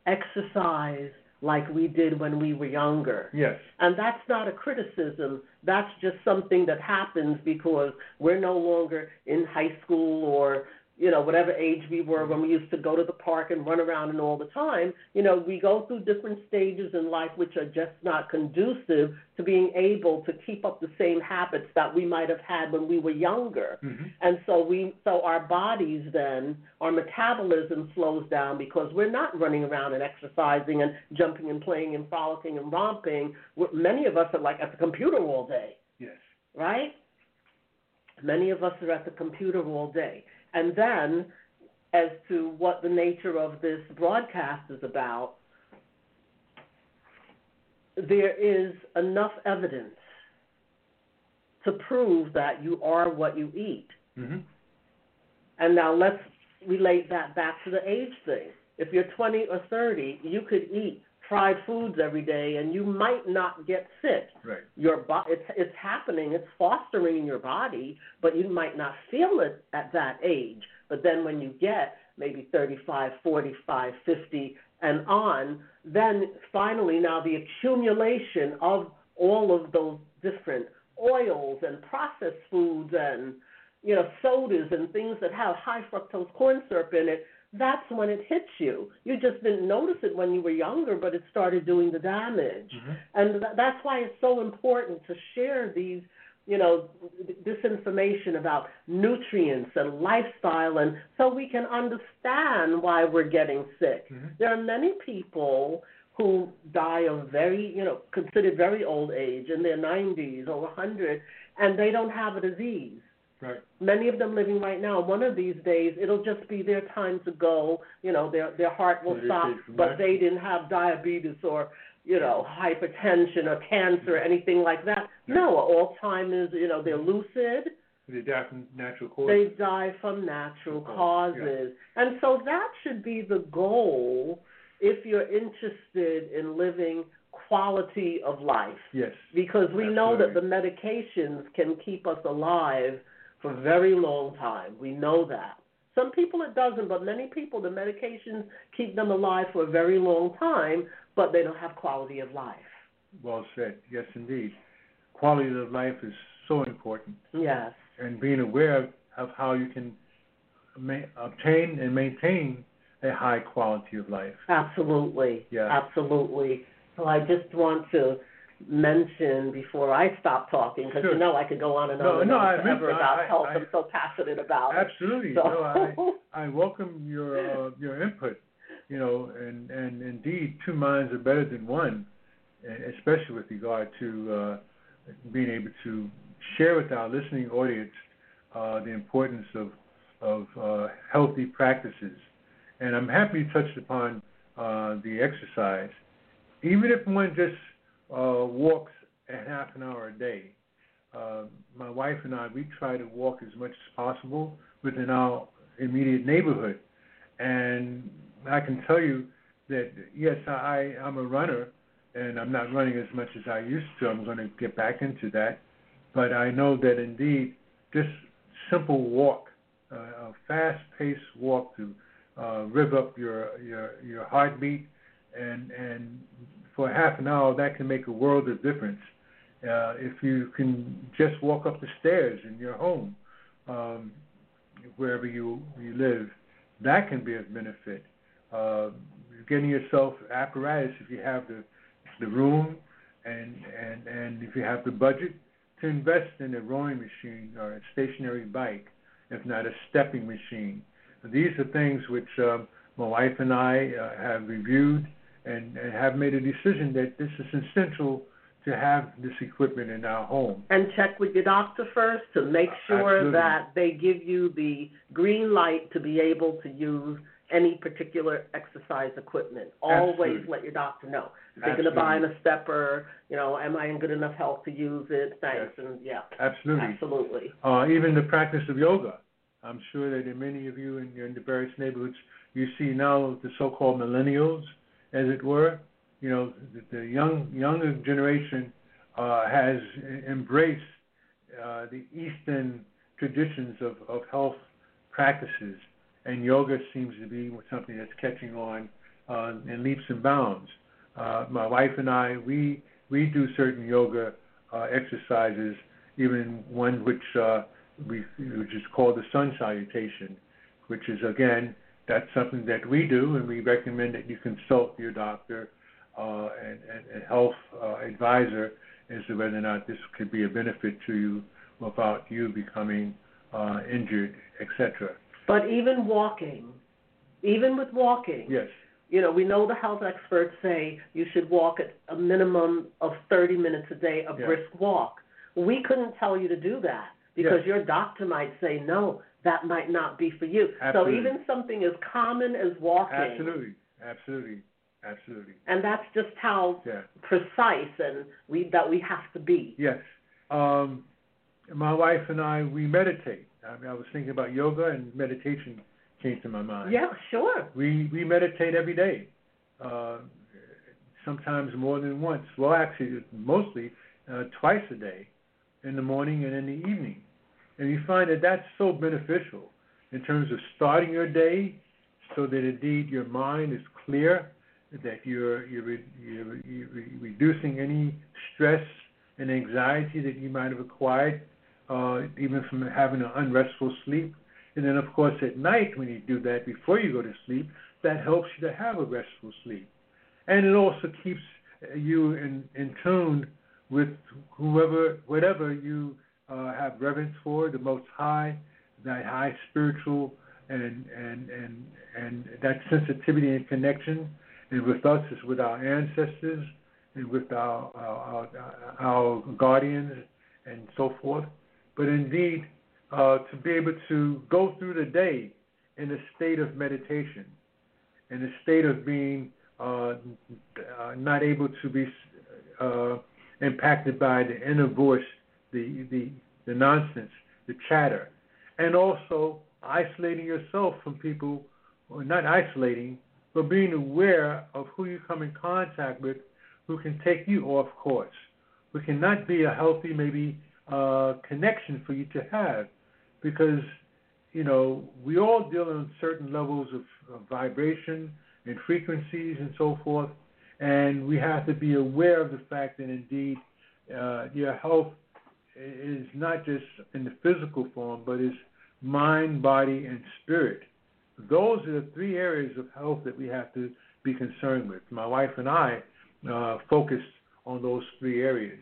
exercise like we did when we were younger. Yes. And that's not a criticism. That's just something that happens because we're no longer in high school or you know, whatever age we were when we used to go to the park and run around and all the time, you know, we go through different stages in life which are just not conducive to being able to keep up the same habits that we might have had when we were younger. Mm-hmm. And so we so our bodies then our metabolism slows down because we're not running around and exercising and jumping and playing and frolicking and romping. Many of us are like at the computer all day, Yes. right? Many of us are at the computer all day. And then, as to what the nature of this broadcast is about, there is enough evidence to prove that you are what you eat. Mm-hmm. And now let's relate that back to the age thing. If you're 20 or 30, you could eat fried foods every day and you might not get sick. Right. Your bo- it's it's happening, it's fostering in your body, but you might not feel it at that age. But then when you get maybe 35, 45, 50, and on, then finally now the accumulation of all of those different oils and processed foods and you know sodas and things that have high fructose corn syrup in it that's when it hits you you just didn't notice it when you were younger but it started doing the damage Mhm. and th- that's why it's so important to share these you know th- this information about nutrients and lifestyle and so we can understand why we're getting sick Mhm. there are many people who die of very, you know, considered very old age in their 90s or 100, and they don't have a disease. Right. Many of them living right now. One of these days, it'll just be their time to go. You know, their their heart will stop, but they didn't have diabetes or you know hypertension or cancer or anything like that. No, Alzheimer's. You know, they're lucid. They die from natural causes. They die from natural Cause, causes. And so that should be the goal if you're interested in living quality of life. yes. Because we know that the medications can keep us alive for a very long time. We know that. Some people it doesn't, but many people the medications keep them alive for a very long time, but they don't have quality of life. Well said. Yes, indeed. Quality of life is so important, Yes. and being aware of, how you can ma- obtain and maintain a high quality of life. Absolutely. Yeah. Absolutely. So I just want to mention before I stop talking, because Sure. you know I could go on and No, on and no, on I forever mean, about I- health. I- I'm so passionate about it. Absolutely. So, No, I I welcome your uh, your input. You know, and and indeed, two minds are better than one, especially with regard to uh, being able to share with our listening audience uh, the importance of of uh, healthy practices. And I'm happy you touched upon uh, the exercise. Even if one just uh, walks a half an hour a day, uh, my wife and I, we try to walk as much as possible within our immediate neighborhood. And I can tell you that, yes, I, I'm a runner, and I'm not running as much as I used to. I'm going to get back into that. But I know that indeed, this simple walk, uh, a fast-paced walk to uh, rev up your, your, your heartbeat, and, and for half an hour, that can make a world of difference uh, if you can just walk up the stairs in your home, um, wherever you you live, that can be of benefit. Uh, getting yourself apparatus if you have the the room and and and if you have the budget to invest in a rowing machine or a stationary bike, if not a stepping machine. These are things which um, my wife and I uh, have reviewed and, and have made a decision that this is essential to have this equipment in our home. and check with your doctor first to make sure Absolutely. that they give you the green light to be able to use any particular exercise equipment. Always Absolutely. let your doctor know. Thinking of buying a stepper, you know, am I in good enough health to use it? Thanks. And yeah, Absolutely. absolutely. Uh, even the practice of yoga. I'm sure that in many of you in, in the various neighborhoods, you see now the so-called millennials, as it were. You know, the, the young younger generation uh, has embraced uh, the Eastern traditions of, of health practices, and yoga seems to be something that's catching on uh, in leaps and bounds. Uh, my wife and I, we we do certain yoga uh, exercises, even one which uh, we which is called the sun salutation, which is again that's something that we do, and we recommend that you consult your doctor uh, and, and, and health uh, advisor as to whether or not this could be a benefit to you without you becoming uh, injured, etc. But even walking, even with walking, Yes, you know, we know the health experts say you should walk at a minimum of 30 minutes a day, a Yeah. brisk walk. We couldn't tell you to do that because Yes. your doctor might say, no, that might not be for you. Absolutely. So even something as common as walking, absolutely, absolutely, absolutely. and that's just how Yeah. precise and we that we have to be. Yes. Um, my wife and I, we meditate. I, mean, I was thinking about yoga and meditation came to my mind. Yeah, sure. We we meditate every day. Uh, sometimes more than once. Well, actually, mostly uh, twice a day, in the morning and in the evening. And you find that that's so beneficial in terms of starting your day so that indeed your mind is clear, that you're, you're, you're, you're reducing any stress and anxiety that you might have acquired, uh, even from having an unrestful sleep. And then, of course, at night, when you do that before you go to sleep, that helps you to have a restful sleep. And it also keeps you in, in tune with whoever, whatever you uh, have reverence for, the Most High, that high spiritual and and and and that sensitivity and connection, and with us is with our ancestors and with our our, our, our guardians and so forth. But indeed, uh, to be able to go through the day in a state of meditation, in a state of being uh, uh, not able to be uh, impacted by the inner voice, the, the, the nonsense, the chatter, and also isolating yourself from people, or not isolating, but being aware of who you come in contact with who can take you off course, who cannot be a healthy, maybe, uh, connection for you to have. Because, you know, we all deal in certain levels of, of vibration and frequencies and so forth, and we have to be aware of the fact that indeed uh, your health is not just in the physical form, but is mind, body, and spirit. Those are the three areas of health that we have to be concerned with. My wife and I uh, focus on those three areas.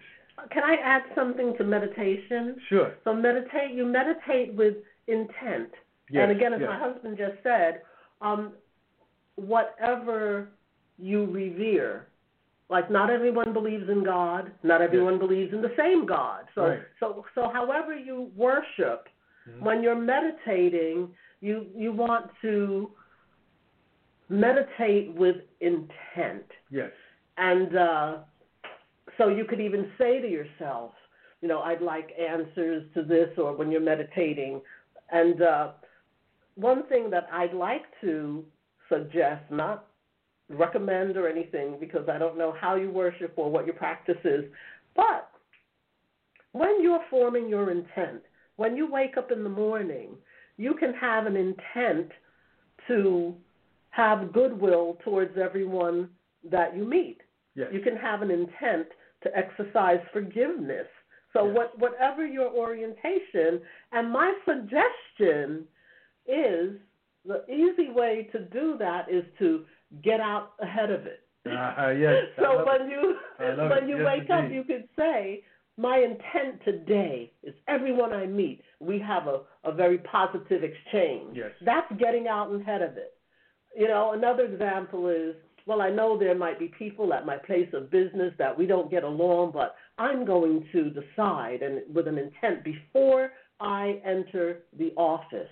Can I add something to meditation? Sure. So meditate. You meditate with intent. Yes, and again, as yes. my husband just said, um, whatever you revere, like not everyone believes in God, not everyone believes in the same God. So, Right. so, so, however you worship, Mhm. when you're meditating, you you want to meditate with intent. Yes. And uh, so you could even say to yourself, you know, I'd like answers to this, or when you're meditating. And uh, one thing that I'd like to suggest, not recommend or anything, because I don't know how you worship or what your practice is, but when you're forming your intent, when you wake up in the morning, you can have an intent to have goodwill towards everyone that you meet. Yes. You can have an intent to exercise forgiveness. So Yes. what whatever your orientation, and my suggestion is the easy way to do that is to get out ahead of it. Uh, yes. So when you when it. you Yes, wake up, you could say, "My intent today is everyone I meet, we have a, a very positive exchange." Yes. That's getting out ahead of it. You know, another example is, well, I know there might be people at my place of business that we don't get along, but I'm going to decide and with an intent before I enter the office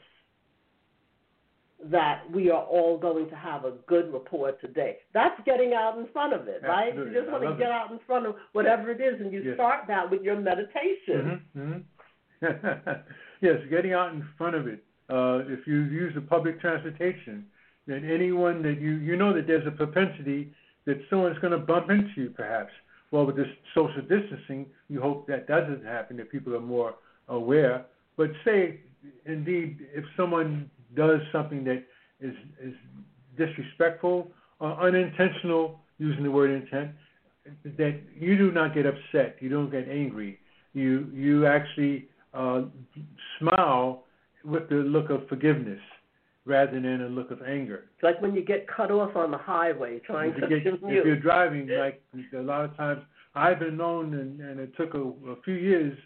that we are all going to have a good rapport today. That's getting out in front of it, right? Absolutely. You just want to get it. out in front of whatever it is, and you Yes. start that with your meditation. hmm yes, getting out in front of it. Uh, if you use the public transportation, then anyone that you you know that there's a propensity that someone's going to bump into you, perhaps. Well, with this social distancing, you hope that doesn't happen. That people are more aware. But say, indeed, if someone does something that is is disrespectful or unintentional, using the word intent, that you do not get upset. You don't get angry. You you actually uh, smile with the look of forgiveness rather than a look of anger. It's like when you get cut off on the highway trying If, to get, if you're driving, like a lot of times, I've been known, and, and it took a, a few years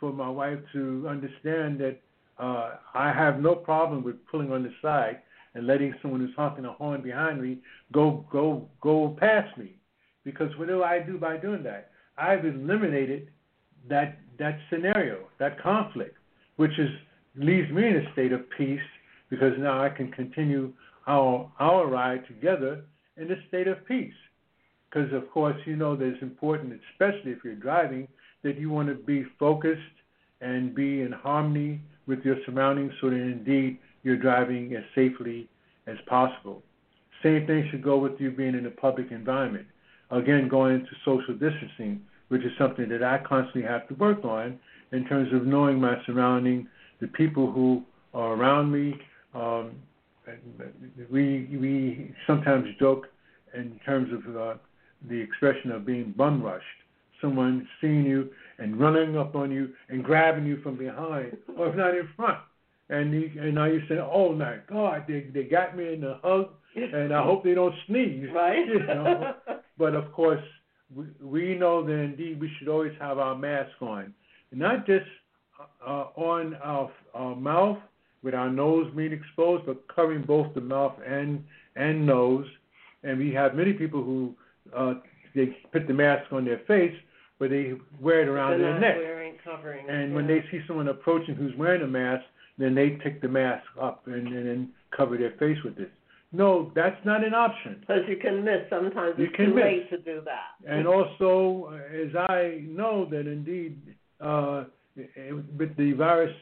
for my wife to understand that uh, I have no problem with pulling on the side and letting someone who's honking a horn behind me go go go past me, because what do I do by doing that? I've eliminated that that scenario, that conflict, which is leaves me in a state of peace because now I can continue our our ride together in a state of peace. Because of course you know that it's important, especially if you're driving, that you want to be focused and be in harmony with your surroundings, so that indeed you're driving as safely as possible. Same thing should go with you being in a public environment. Again, going into social distancing, which is something that I constantly have to work on in terms of knowing my surrounding, the people who are around me, um, we we sometimes joke in terms of uh, the expression of being bum rushed. Someone seeing you and running up on you and grabbing you from behind, or if not in front. And you, and now you say, "Oh my God, they they got me in the hug, and I hope they don't sneeze." Right. You know? but of course, we, we know that indeed we should always have our mask on, not just uh, on our, our mouth with our nose being exposed, but covering both the mouth and and nose. And we have many people who uh, they put the mask on their face, but they wear it around They're their neck. wearing covering. And yeah. when they see someone approaching who's wearing a mask, then they take the mask up and, and then cover their face with it. No, that's not an option. Because you can miss. Sometimes You it's can too miss. late to do that. And also, as I know that indeed, uh, with the virus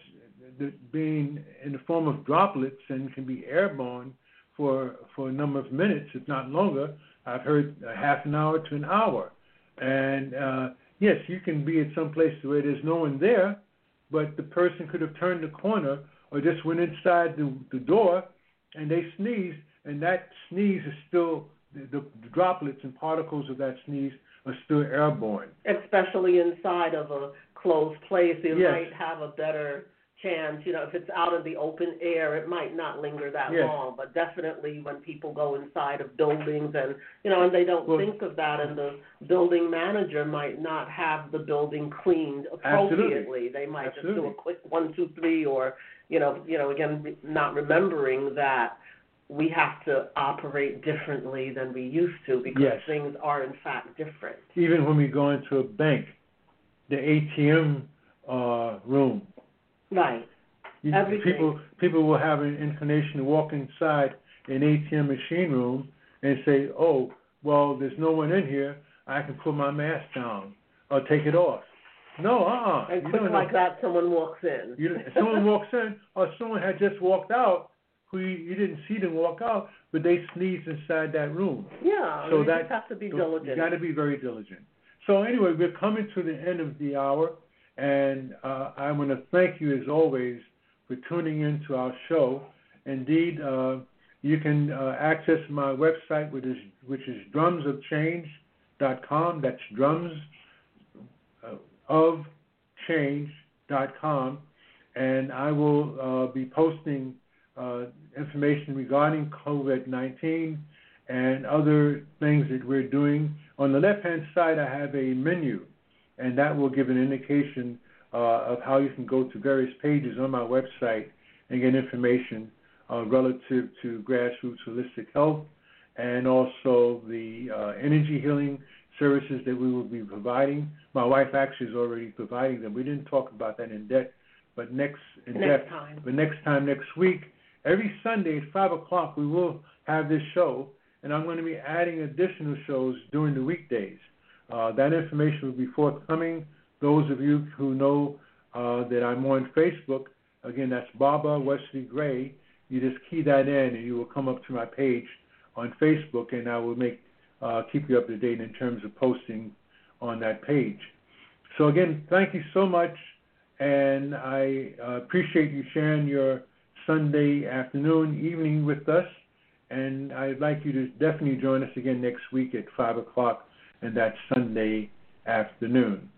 being in the form of droplets and can be airborne for for a number of minutes, if not longer, I've heard a half an hour to an hour. And uh, yes, you can be at some place where there's no one there, but the person could have turned the corner or just went inside the, the door and they sneezed, and that sneeze is still the, the droplets and particles of that sneeze are still airborne. Especially inside of a closed place, you Yes. might have a better chance. You know, if it's out in the open air, it might not linger that Yes. long. But definitely when people go inside of buildings and, you know, and they don't Well- think of that, and the building manager might not have the building cleaned Absolutely. appropriately. They might just do a quick one, two, three, or, you know, you know, again, not remembering that we have to operate differently than we used to because Yes. things are in fact different. Even when we go into a bank, the ATM uh, room, Right. you, Everything. people people will have an inclination to walk inside an ATM machine room and say, "Oh, well, there's no one in here. I can put my mask down or take it off." No, uh-uh. And you quick like know. that, someone walks in. You, someone walks in, or someone had just walked out, who you, you didn't see them walk out, but they sneezed inside that room. yeah, So you that- just have to be diligent. You got to be very diligent. So anyway, we're coming to the end of the hour, and uh, I want to thank you as always for tuning in to our show. Indeed, uh, you can uh, access my website, which is which is drumsofchange.com. That's drums of change.com, and I will uh, be posting uh, information regarding COVID-19 and other things that we're doing. On the left-hand side, I have a menu, and that will give an indication uh, of how you can go to various pages on my website and get information uh, relative to grassroots holistic health and also the uh, energy healing services that we will be providing. My wife actually is already providing them. We didn't talk about that in depth, but next in Next depth, time. but next time next week, every Sunday at five o'clock, we will have this show, and I'm going to be adding additional shows during the weekdays. Uh, that information will be forthcoming. Those of you who know uh, that I'm on Facebook, again, that's Baba Wesley Gray. You just key that in, and you will come up to my page on Facebook, and I will make uh, keep you up to date in terms of posting on that page. So again, thank you so much, and I uh, appreciate you sharing your Sunday afternoon, evening with us. And I'd like you to definitely join us again next week at five o'clock, and that's Sunday afternoon.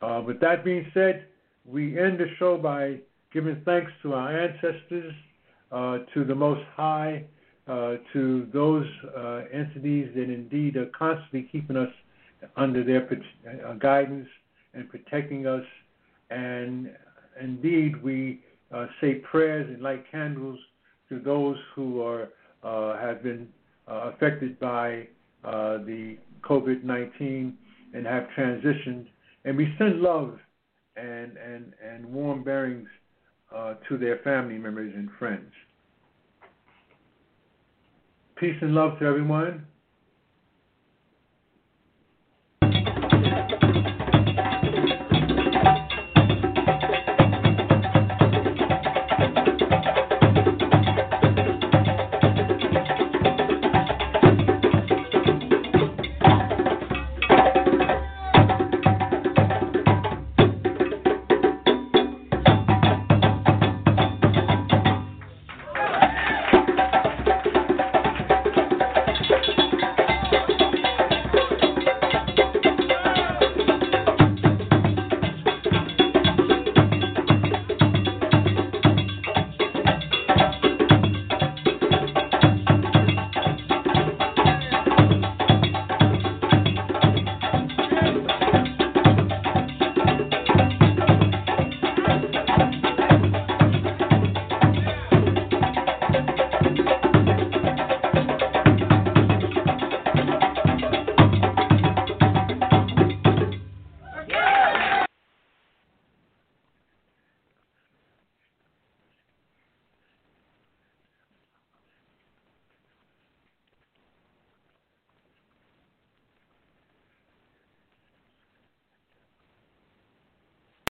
Uh, with that being said, we end the show by giving thanks to our ancestors, uh, to the Most High, uh, to those uh, entities that indeed are constantly keeping us under their uh, guidance and protecting us. And indeed, we uh, say prayers and light candles to those who are have been affected by uh, the COVID-19 and have transitioned. And we send love and and and warm bearings uh, to their family members and friends. Peace and love to everyone.